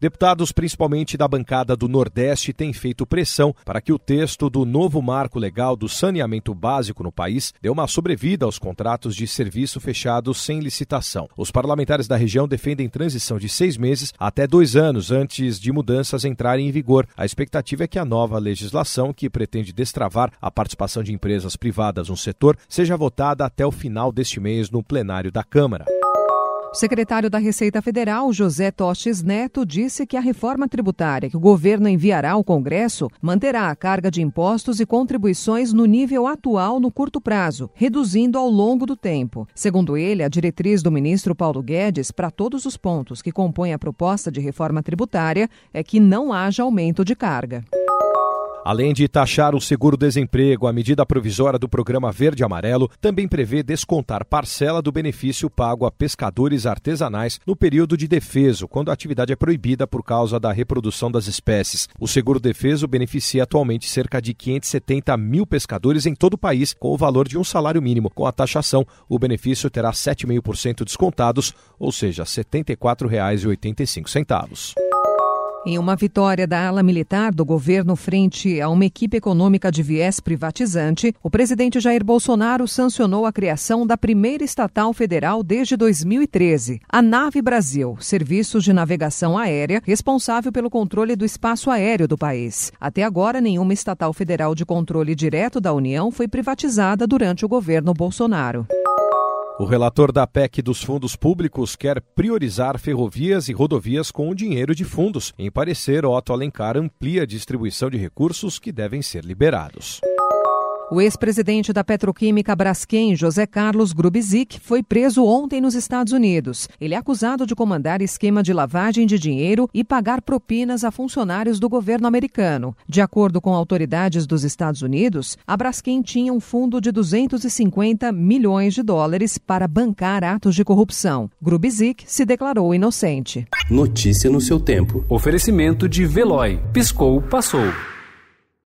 Deputados, principalmente da bancada do Nordeste, têm feito pressão para que o texto do novo marco legal do saneamento básico no país dê uma sobrevida aos contratos de serviço fechados sem licitação. Os parlamentares da região defendem transição de seis meses até dois anos antes de mudanças entrarem em vigor. A expectativa é que a nova legislação, que pretende destravar a participação de empresas privadas no setor, seja votada até o final deste mês no plenário da Câmara. O secretário da Receita Federal, José Tostes Neto, disse que a reforma tributária que o governo enviará ao Congresso manterá a carga de impostos e contribuições no nível atual no curto prazo, reduzindo ao longo do tempo. Segundo ele, a diretriz do ministro Paulo Guedes para todos os pontos que compõem a proposta de reforma tributária é que não haja aumento de carga. Além de taxar o seguro-desemprego, a medida provisória do programa Verde Amarelo também prevê descontar parcela do benefício pago a pescadores artesanais no período de defeso, quando a atividade é proibida por causa da reprodução das espécies. O seguro-defeso beneficia atualmente cerca de 570 mil pescadores em todo o país, com o valor de um salário mínimo. Com a taxação, o benefício terá 7,5% descontados, ou seja, R$ 74,85. Em uma vitória da ala militar do governo frente a uma equipe econômica de viés privatizante, o presidente Jair Bolsonaro sancionou a criação da primeira estatal federal desde 2013, a Nave Brasil, serviços de navegação aérea responsável pelo controle do espaço aéreo do país. Até agora, nenhuma estatal federal de controle direto da União foi privatizada durante o governo Bolsonaro. O relator da PEC dos fundos públicos quer priorizar ferrovias e rodovias com o dinheiro de fundos. Em parecer, Otto Alencar amplia a distribuição de recursos que devem ser liberados. O ex-presidente da petroquímica Braskem, José Carlos Grubzik, foi preso ontem nos Estados Unidos. Ele é acusado de comandar esquema de lavagem de dinheiro e pagar propinas a funcionários do governo americano. De acordo com autoridades dos Estados Unidos, a Braskem tinha um fundo de 250 milhões de dólares para bancar atos de corrupção. Grubzik se declarou inocente. Notícia no seu tempo. Oferecimento de Veloy. Piscou, passou.